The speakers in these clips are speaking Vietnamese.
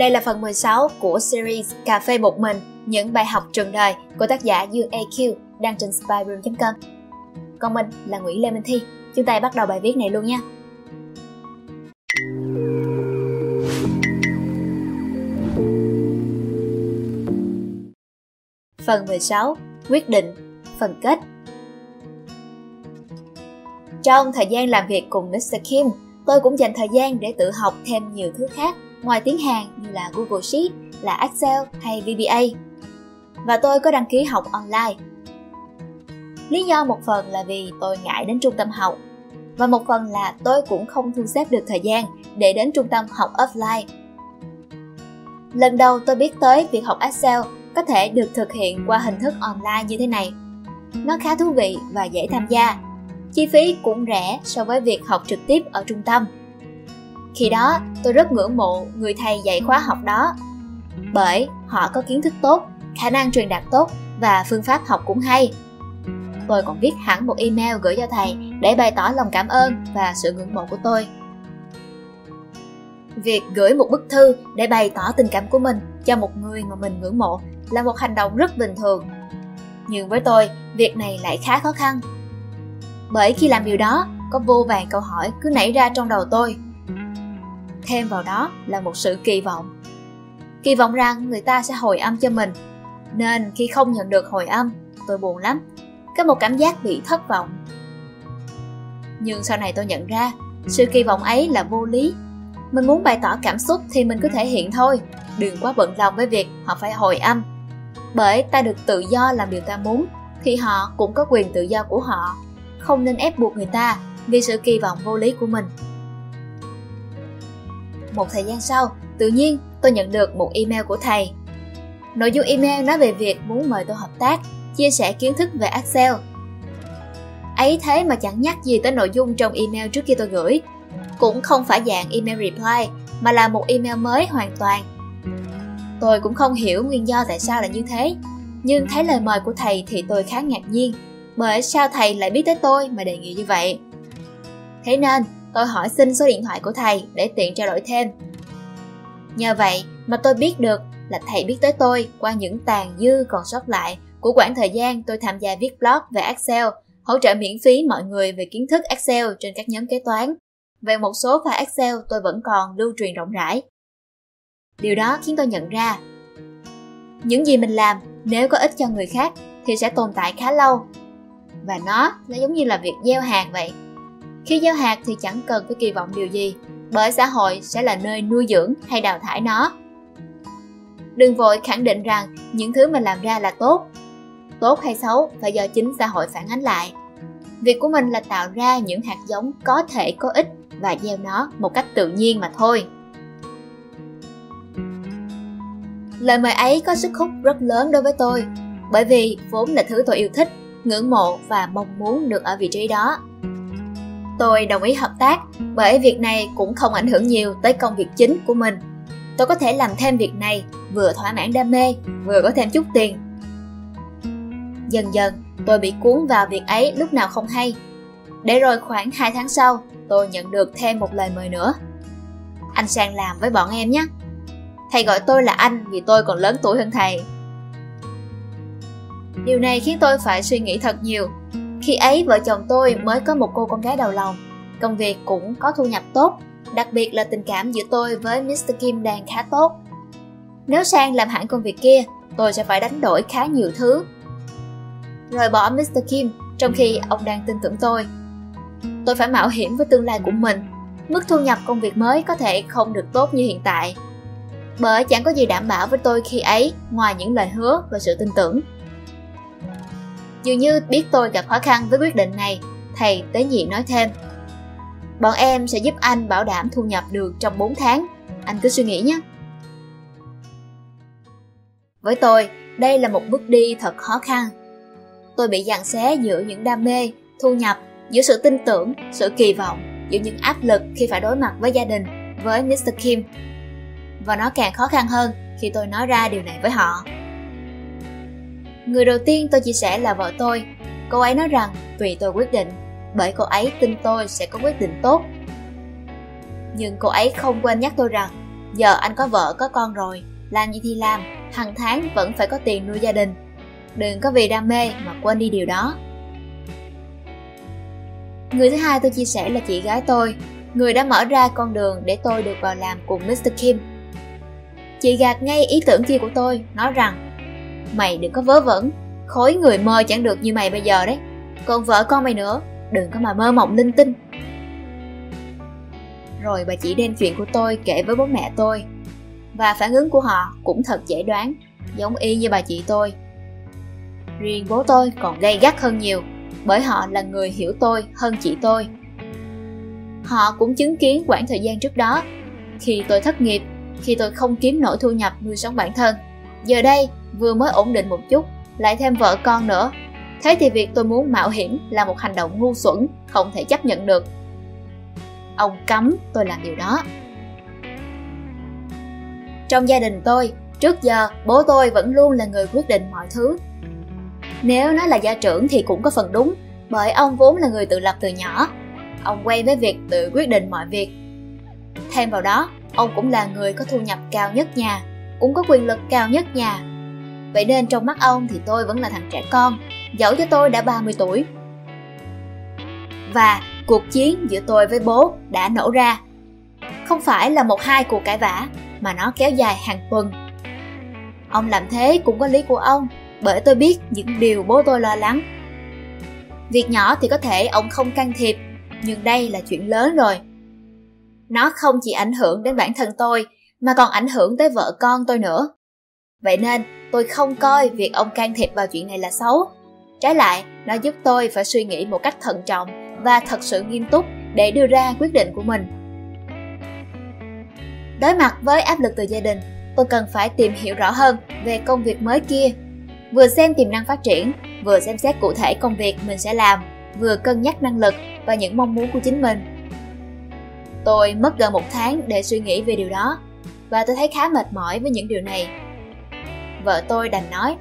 Đây là phần 16 của series Cà phê một mình, những bài học trường đời của tác giả Dương AQ đăng trên spyroom.com. Còn mình là Nguyễn Lê Minh Thi. Chúng ta bắt đầu bài viết này luôn nha. Phần 16 Quyết định Phần kết Trong thời gian làm việc cùng Mr. Kim, tôi cũng dành thời gian để tự học thêm nhiều thứ khác ngoài tiếng Hàn như là Google Sheet, là Excel hay VBA. Và tôi có đăng ký học online. Lý do một phần là vì tôi ngại đến trung tâm học và một phần là tôi cũng không thu xếp được thời gian để đến trung tâm học offline. Lần đầu tôi biết tới việc học Excel có thể được thực hiện qua hình thức online như thế này. Nó khá thú vị và dễ tham gia. Chi phí cũng rẻ so với việc học trực tiếp ở trung tâm. Khi đó, tôi rất ngưỡng mộ người thầy dạy khóa học đó. Bởi họ có kiến thức tốt, khả năng truyền đạt tốt và phương pháp học cũng hay. Tôi còn viết hẳn một email gửi cho thầy để bày tỏ lòng cảm ơn và sự ngưỡng mộ của tôi. Việc gửi một bức thư để bày tỏ tình cảm của mình cho một người mà mình ngưỡng mộ là một hành động rất bình thường. Nhưng với tôi, việc này lại khá khó khăn. Bởi khi làm điều đó, có vô vàng câu hỏi cứ nảy ra trong đầu tôi thêm vào đó là một sự kỳ vọng. Kỳ vọng rằng người ta sẽ hồi âm cho mình. Nên khi không nhận được hồi âm, tôi buồn lắm. Có một cảm giác bị thất vọng. Nhưng sau này tôi nhận ra, sự kỳ vọng ấy là vô lý. Mình muốn bày tỏ cảm xúc thì mình cứ thể hiện thôi. Đừng quá bận lòng với việc họ phải hồi âm. Bởi ta được tự do làm điều ta muốn, thì họ cũng có quyền tự do của họ. Không nên ép buộc người ta vì sự kỳ vọng vô lý của mình một thời gian sau, tự nhiên tôi nhận được một email của thầy. Nội dung email nói về việc muốn mời tôi hợp tác, chia sẻ kiến thức về Excel. Ấy thế mà chẳng nhắc gì tới nội dung trong email trước khi tôi gửi. Cũng không phải dạng email reply, mà là một email mới hoàn toàn. Tôi cũng không hiểu nguyên do tại sao là như thế, nhưng thấy lời mời của thầy thì tôi khá ngạc nhiên, bởi sao thầy lại biết tới tôi mà đề nghị như vậy. Thế nên, tôi hỏi xin số điện thoại của thầy để tiện trao đổi thêm. Nhờ vậy mà tôi biết được là thầy biết tới tôi qua những tàn dư còn sót lại của quãng thời gian tôi tham gia viết blog về Excel, hỗ trợ miễn phí mọi người về kiến thức Excel trên các nhóm kế toán. Về một số file Excel tôi vẫn còn lưu truyền rộng rãi. Điều đó khiến tôi nhận ra những gì mình làm nếu có ích cho người khác thì sẽ tồn tại khá lâu. Và nó là giống như là việc gieo hạt vậy khi gieo hạt thì chẳng cần phải kỳ vọng điều gì, bởi xã hội sẽ là nơi nuôi dưỡng hay đào thải nó. Đừng vội khẳng định rằng những thứ mình làm ra là tốt. Tốt hay xấu phải do chính xã hội phản ánh lại. Việc của mình là tạo ra những hạt giống có thể có ích và gieo nó một cách tự nhiên mà thôi. Lời mời ấy có sức hút rất lớn đối với tôi, bởi vì vốn là thứ tôi yêu thích, ngưỡng mộ và mong muốn được ở vị trí đó. Tôi đồng ý hợp tác bởi việc này cũng không ảnh hưởng nhiều tới công việc chính của mình. Tôi có thể làm thêm việc này, vừa thỏa mãn đam mê, vừa có thêm chút tiền. Dần dần, tôi bị cuốn vào việc ấy lúc nào không hay. Để rồi khoảng 2 tháng sau, tôi nhận được thêm một lời mời nữa. Anh sang làm với bọn em nhé. Thầy gọi tôi là anh vì tôi còn lớn tuổi hơn thầy. Điều này khiến tôi phải suy nghĩ thật nhiều khi ấy vợ chồng tôi mới có một cô con gái đầu lòng, công việc cũng có thu nhập tốt, đặc biệt là tình cảm giữa tôi với Mr. Kim đang khá tốt. Nếu sang làm hẳn công việc kia, tôi sẽ phải đánh đổi khá nhiều thứ. Rồi bỏ Mr. Kim trong khi ông đang tin tưởng tôi. Tôi phải mạo hiểm với tương lai của mình. Mức thu nhập công việc mới có thể không được tốt như hiện tại. Bởi chẳng có gì đảm bảo với tôi khi ấy ngoài những lời hứa và sự tin tưởng. Dường như biết tôi gặp khó khăn với quyết định này, thầy tế nhị nói thêm. Bọn em sẽ giúp anh bảo đảm thu nhập được trong 4 tháng, anh cứ suy nghĩ nhé. Với tôi, đây là một bước đi thật khó khăn. Tôi bị dàn xé giữa những đam mê, thu nhập, giữa sự tin tưởng, sự kỳ vọng, giữa những áp lực khi phải đối mặt với gia đình, với Mr. Kim. Và nó càng khó khăn hơn khi tôi nói ra điều này với họ. Người đầu tiên tôi chia sẻ là vợ tôi. Cô ấy nói rằng tùy tôi quyết định, bởi cô ấy tin tôi sẽ có quyết định tốt. Nhưng cô ấy không quên nhắc tôi rằng Giờ anh có vợ có con rồi, làm gì thì làm, hàng tháng vẫn phải có tiền nuôi gia đình. Đừng có vì đam mê mà quên đi điều đó. Người thứ hai tôi chia sẻ là chị gái tôi, người đã mở ra con đường để tôi được vào làm cùng Mr. Kim. Chị gạt ngay ý tưởng kia của tôi, nói rằng Mày đừng có vớ vẩn, khối người mơ chẳng được như mày bây giờ đấy. Còn vợ con mày nữa, đừng có mà mơ mộng linh tinh. Rồi bà chỉ đem chuyện của tôi kể với bố mẹ tôi. Và phản ứng của họ cũng thật dễ đoán, giống y như bà chị tôi. Riêng bố tôi còn gay gắt hơn nhiều, bởi họ là người hiểu tôi hơn chị tôi. Họ cũng chứng kiến quãng thời gian trước đó, khi tôi thất nghiệp, khi tôi không kiếm nổi thu nhập nuôi sống bản thân. Giờ đây, vừa mới ổn định một chút, lại thêm vợ con nữa. Thế thì việc tôi muốn mạo hiểm là một hành động ngu xuẩn, không thể chấp nhận được. Ông cấm tôi làm điều đó. Trong gia đình tôi, trước giờ bố tôi vẫn luôn là người quyết định mọi thứ. Nếu nói là gia trưởng thì cũng có phần đúng, bởi ông vốn là người tự lập từ nhỏ. Ông quen với việc tự quyết định mọi việc. Thêm vào đó, ông cũng là người có thu nhập cao nhất nhà, cũng có quyền lực cao nhất nhà. Vậy nên trong mắt ông thì tôi vẫn là thằng trẻ con, dẫu cho tôi đã 30 tuổi. Và cuộc chiến giữa tôi với bố đã nổ ra. Không phải là một hai cuộc cãi vã, mà nó kéo dài hàng tuần. Ông làm thế cũng có lý của ông, bởi tôi biết những điều bố tôi lo lắng. Việc nhỏ thì có thể ông không can thiệp, nhưng đây là chuyện lớn rồi. Nó không chỉ ảnh hưởng đến bản thân tôi, mà còn ảnh hưởng tới vợ con tôi nữa. Vậy nên, tôi không coi việc ông can thiệp vào chuyện này là xấu. Trái lại, nó giúp tôi phải suy nghĩ một cách thận trọng và thật sự nghiêm túc để đưa ra quyết định của mình. Đối mặt với áp lực từ gia đình, tôi cần phải tìm hiểu rõ hơn về công việc mới kia. Vừa xem tiềm năng phát triển, vừa xem xét cụ thể công việc mình sẽ làm, vừa cân nhắc năng lực và những mong muốn của chính mình. Tôi mất gần một tháng để suy nghĩ về điều đó và tôi thấy khá mệt mỏi với những điều này. Vợ tôi đành nói,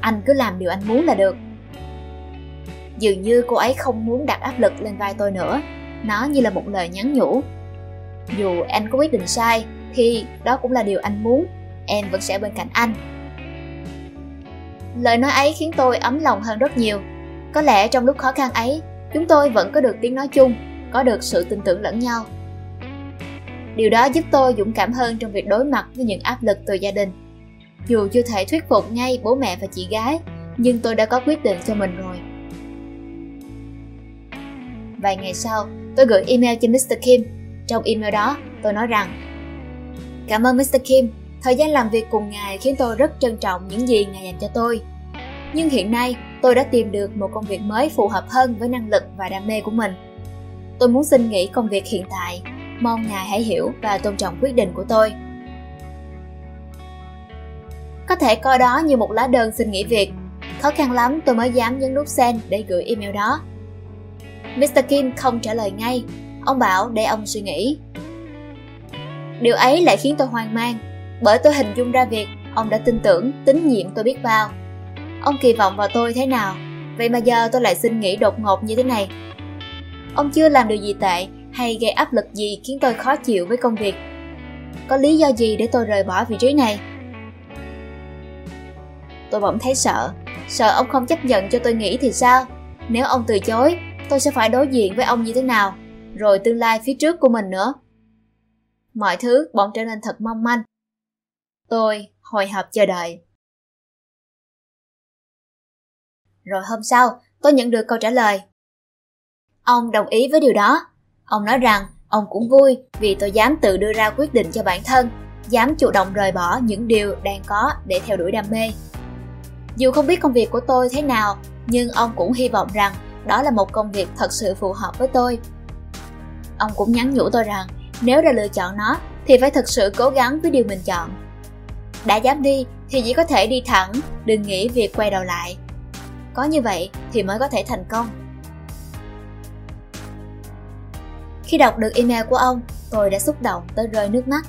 anh cứ làm điều anh muốn là được. Dường như cô ấy không muốn đặt áp lực lên vai tôi nữa, nó như là một lời nhắn nhủ. Dù anh có quyết định sai, thì đó cũng là điều anh muốn, em vẫn sẽ bên cạnh anh. Lời nói ấy khiến tôi ấm lòng hơn rất nhiều. Có lẽ trong lúc khó khăn ấy, chúng tôi vẫn có được tiếng nói chung, có được sự tin tưởng lẫn nhau Điều đó giúp tôi dũng cảm hơn trong việc đối mặt với những áp lực từ gia đình. Dù chưa thể thuyết phục ngay bố mẹ và chị gái, nhưng tôi đã có quyết định cho mình rồi. Vài ngày sau, tôi gửi email cho Mr. Kim. Trong email đó, tôi nói rằng Cảm ơn Mr. Kim, thời gian làm việc cùng ngài khiến tôi rất trân trọng những gì ngài dành cho tôi. Nhưng hiện nay, tôi đã tìm được một công việc mới phù hợp hơn với năng lực và đam mê của mình. Tôi muốn xin nghỉ công việc hiện tại mong ngài hãy hiểu và tôn trọng quyết định của tôi có thể coi đó như một lá đơn xin nghỉ việc. Khó khăn lắm, tôi mới dám nhấn nút send để gửi email đó. Mr kim không trả lời ngay. Ông bảo để ông suy nghĩ. Điều ấy lại khiến tôi hoang mang. Bởi tôi hình dung ra việc ông đã tin tưởng, tín nhiệm tôi biết bao. Ông kỳ vọng vào tôi thế nào? Vậy mà giờ tôi lại xin nghỉ đột ngột như thế này. Ông chưa làm điều gì tệ hay gây áp lực gì khiến tôi khó chịu với công việc. Có lý do gì để tôi rời bỏ vị trí này? Tôi bỗng thấy sợ. Sợ ông không chấp nhận cho tôi nghĩ thì sao? Nếu ông từ chối tôi sẽ phải đối diện với ông như thế nào? Rồi tương lai phía trước của mình nữa. Mọi thứ bỗng trở nên thật mong manh. Tôi hồi hộp chờ đợi. Rồi hôm sau tôi nhận được câu trả lời. Ông đồng ý với điều đó. Ông nói rằng ông cũng vui vì tôi dám tự đưa ra quyết định cho bản thân, dám chủ động rời bỏ những điều đang có để theo đuổi đam mê. Dù không biết công việc của tôi thế nào, nhưng ông cũng hy vọng rằng đó là một công việc thật sự phù hợp với tôi. Ông cũng nhắn nhủ tôi rằng nếu đã lựa chọn nó thì phải thật sự cố gắng với điều mình chọn. Đã dám đi thì chỉ có thể đi thẳng, đừng nghĩ việc quay đầu lại. Có như vậy thì mới có thể thành công. Khi đọc được email của ông, tôi đã xúc động tới rơi nước mắt.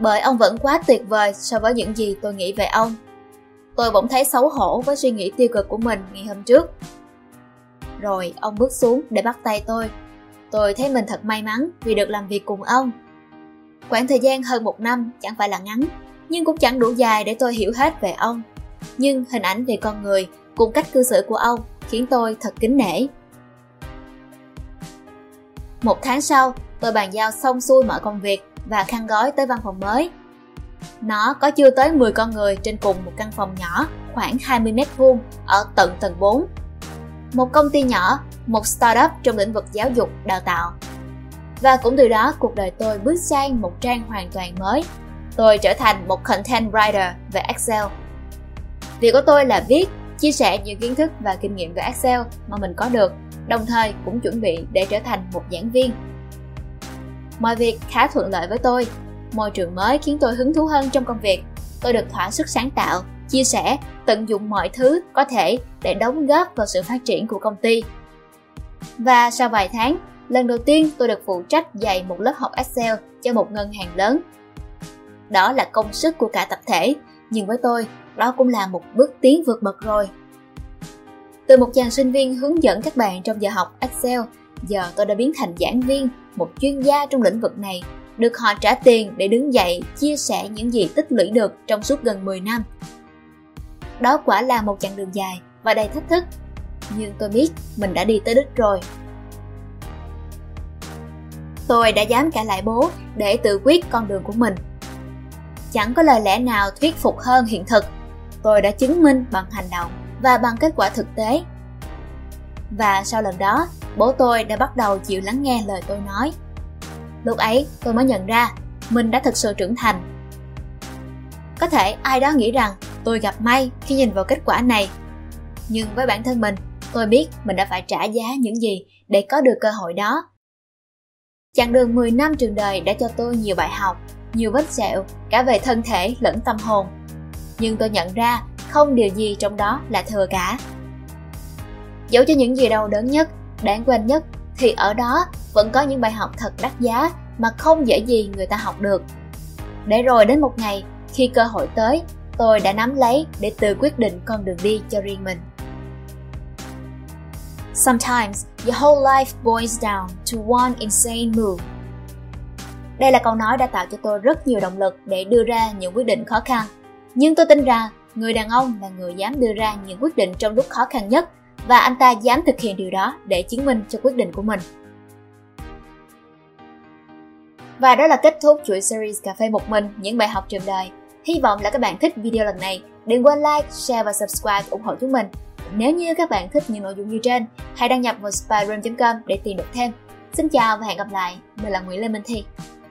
Bởi ông vẫn quá tuyệt vời so với những gì tôi nghĩ về ông. Tôi bỗng thấy xấu hổ với suy nghĩ tiêu cực của mình ngày hôm trước. Rồi ông bước xuống để bắt tay tôi. Tôi thấy mình thật may mắn vì được làm việc cùng ông. Khoảng thời gian hơn một năm chẳng phải là ngắn, nhưng cũng chẳng đủ dài để tôi hiểu hết về ông. Nhưng hình ảnh về con người cùng cách cư xử của ông khiến tôi thật kính nể. Một tháng sau, tôi bàn giao xong xuôi mọi công việc và khăn gói tới văn phòng mới. Nó có chưa tới 10 con người trên cùng một căn phòng nhỏ khoảng 20 mét vuông ở tận tầng 4. Một công ty nhỏ, một startup trong lĩnh vực giáo dục, đào tạo. Và cũng từ đó cuộc đời tôi bước sang một trang hoàn toàn mới. Tôi trở thành một content writer về Excel. Việc của tôi là viết, chia sẻ những kiến thức và kinh nghiệm về Excel mà mình có được, đồng thời cũng chuẩn bị để trở thành một giảng viên. Mọi việc khá thuận lợi với tôi. Môi trường mới khiến tôi hứng thú hơn trong công việc. Tôi được thỏa sức sáng tạo chia sẻ, tận dụng mọi thứ có thể để đóng góp vào sự phát triển của công ty. Và sau vài tháng, lần đầu tiên tôi được phụ trách dạy một lớp học Excel cho một ngân hàng lớn. Đó là công sức của cả tập thể, nhưng với tôi, đó cũng là một bước tiến vượt bậc rồi. Từ một chàng sinh viên hướng dẫn các bạn trong giờ học Excel, giờ tôi đã biến thành giảng viên, một chuyên gia trong lĩnh vực này, được họ trả tiền để đứng dậy chia sẻ những gì tích lũy được trong suốt gần 10 năm đó quả là một chặng đường dài và đầy thách thức. Nhưng tôi biết mình đã đi tới đích rồi. Tôi đã dám cãi lại bố để tự quyết con đường của mình. Chẳng có lời lẽ nào thuyết phục hơn hiện thực. Tôi đã chứng minh bằng hành động và bằng kết quả thực tế. Và sau lần đó, bố tôi đã bắt đầu chịu lắng nghe lời tôi nói. Lúc ấy, tôi mới nhận ra mình đã thực sự trưởng thành. Có thể ai đó nghĩ rằng Tôi gặp may khi nhìn vào kết quả này. Nhưng với bản thân mình, tôi biết mình đã phải trả giá những gì để có được cơ hội đó. Chặng đường 10 năm trường đời đã cho tôi nhiều bài học, nhiều vết sẹo, cả về thân thể lẫn tâm hồn. Nhưng tôi nhận ra không điều gì trong đó là thừa cả. Dẫu cho những gì đau đớn nhất, đáng quên nhất, thì ở đó vẫn có những bài học thật đắt giá mà không dễ gì người ta học được. Để rồi đến một ngày, khi cơ hội tới, tôi đã nắm lấy để tự quyết định con đường đi cho riêng mình. Sometimes your whole life boils down to one insane move. Đây là câu nói đã tạo cho tôi rất nhiều động lực để đưa ra những quyết định khó khăn. Nhưng tôi tin rằng người đàn ông là người dám đưa ra những quyết định trong lúc khó khăn nhất và anh ta dám thực hiện điều đó để chứng minh cho quyết định của mình. Và đó là kết thúc chuỗi series Cà phê một mình những bài học trường đời Hy vọng là các bạn thích video lần này. Đừng quên like, share và subscribe ủng hộ chúng mình. Nếu như các bạn thích những nội dung như trên, hãy đăng nhập vào spyroom.com để tìm được thêm. Xin chào và hẹn gặp lại. Mình là Nguyễn Lê Minh Thi.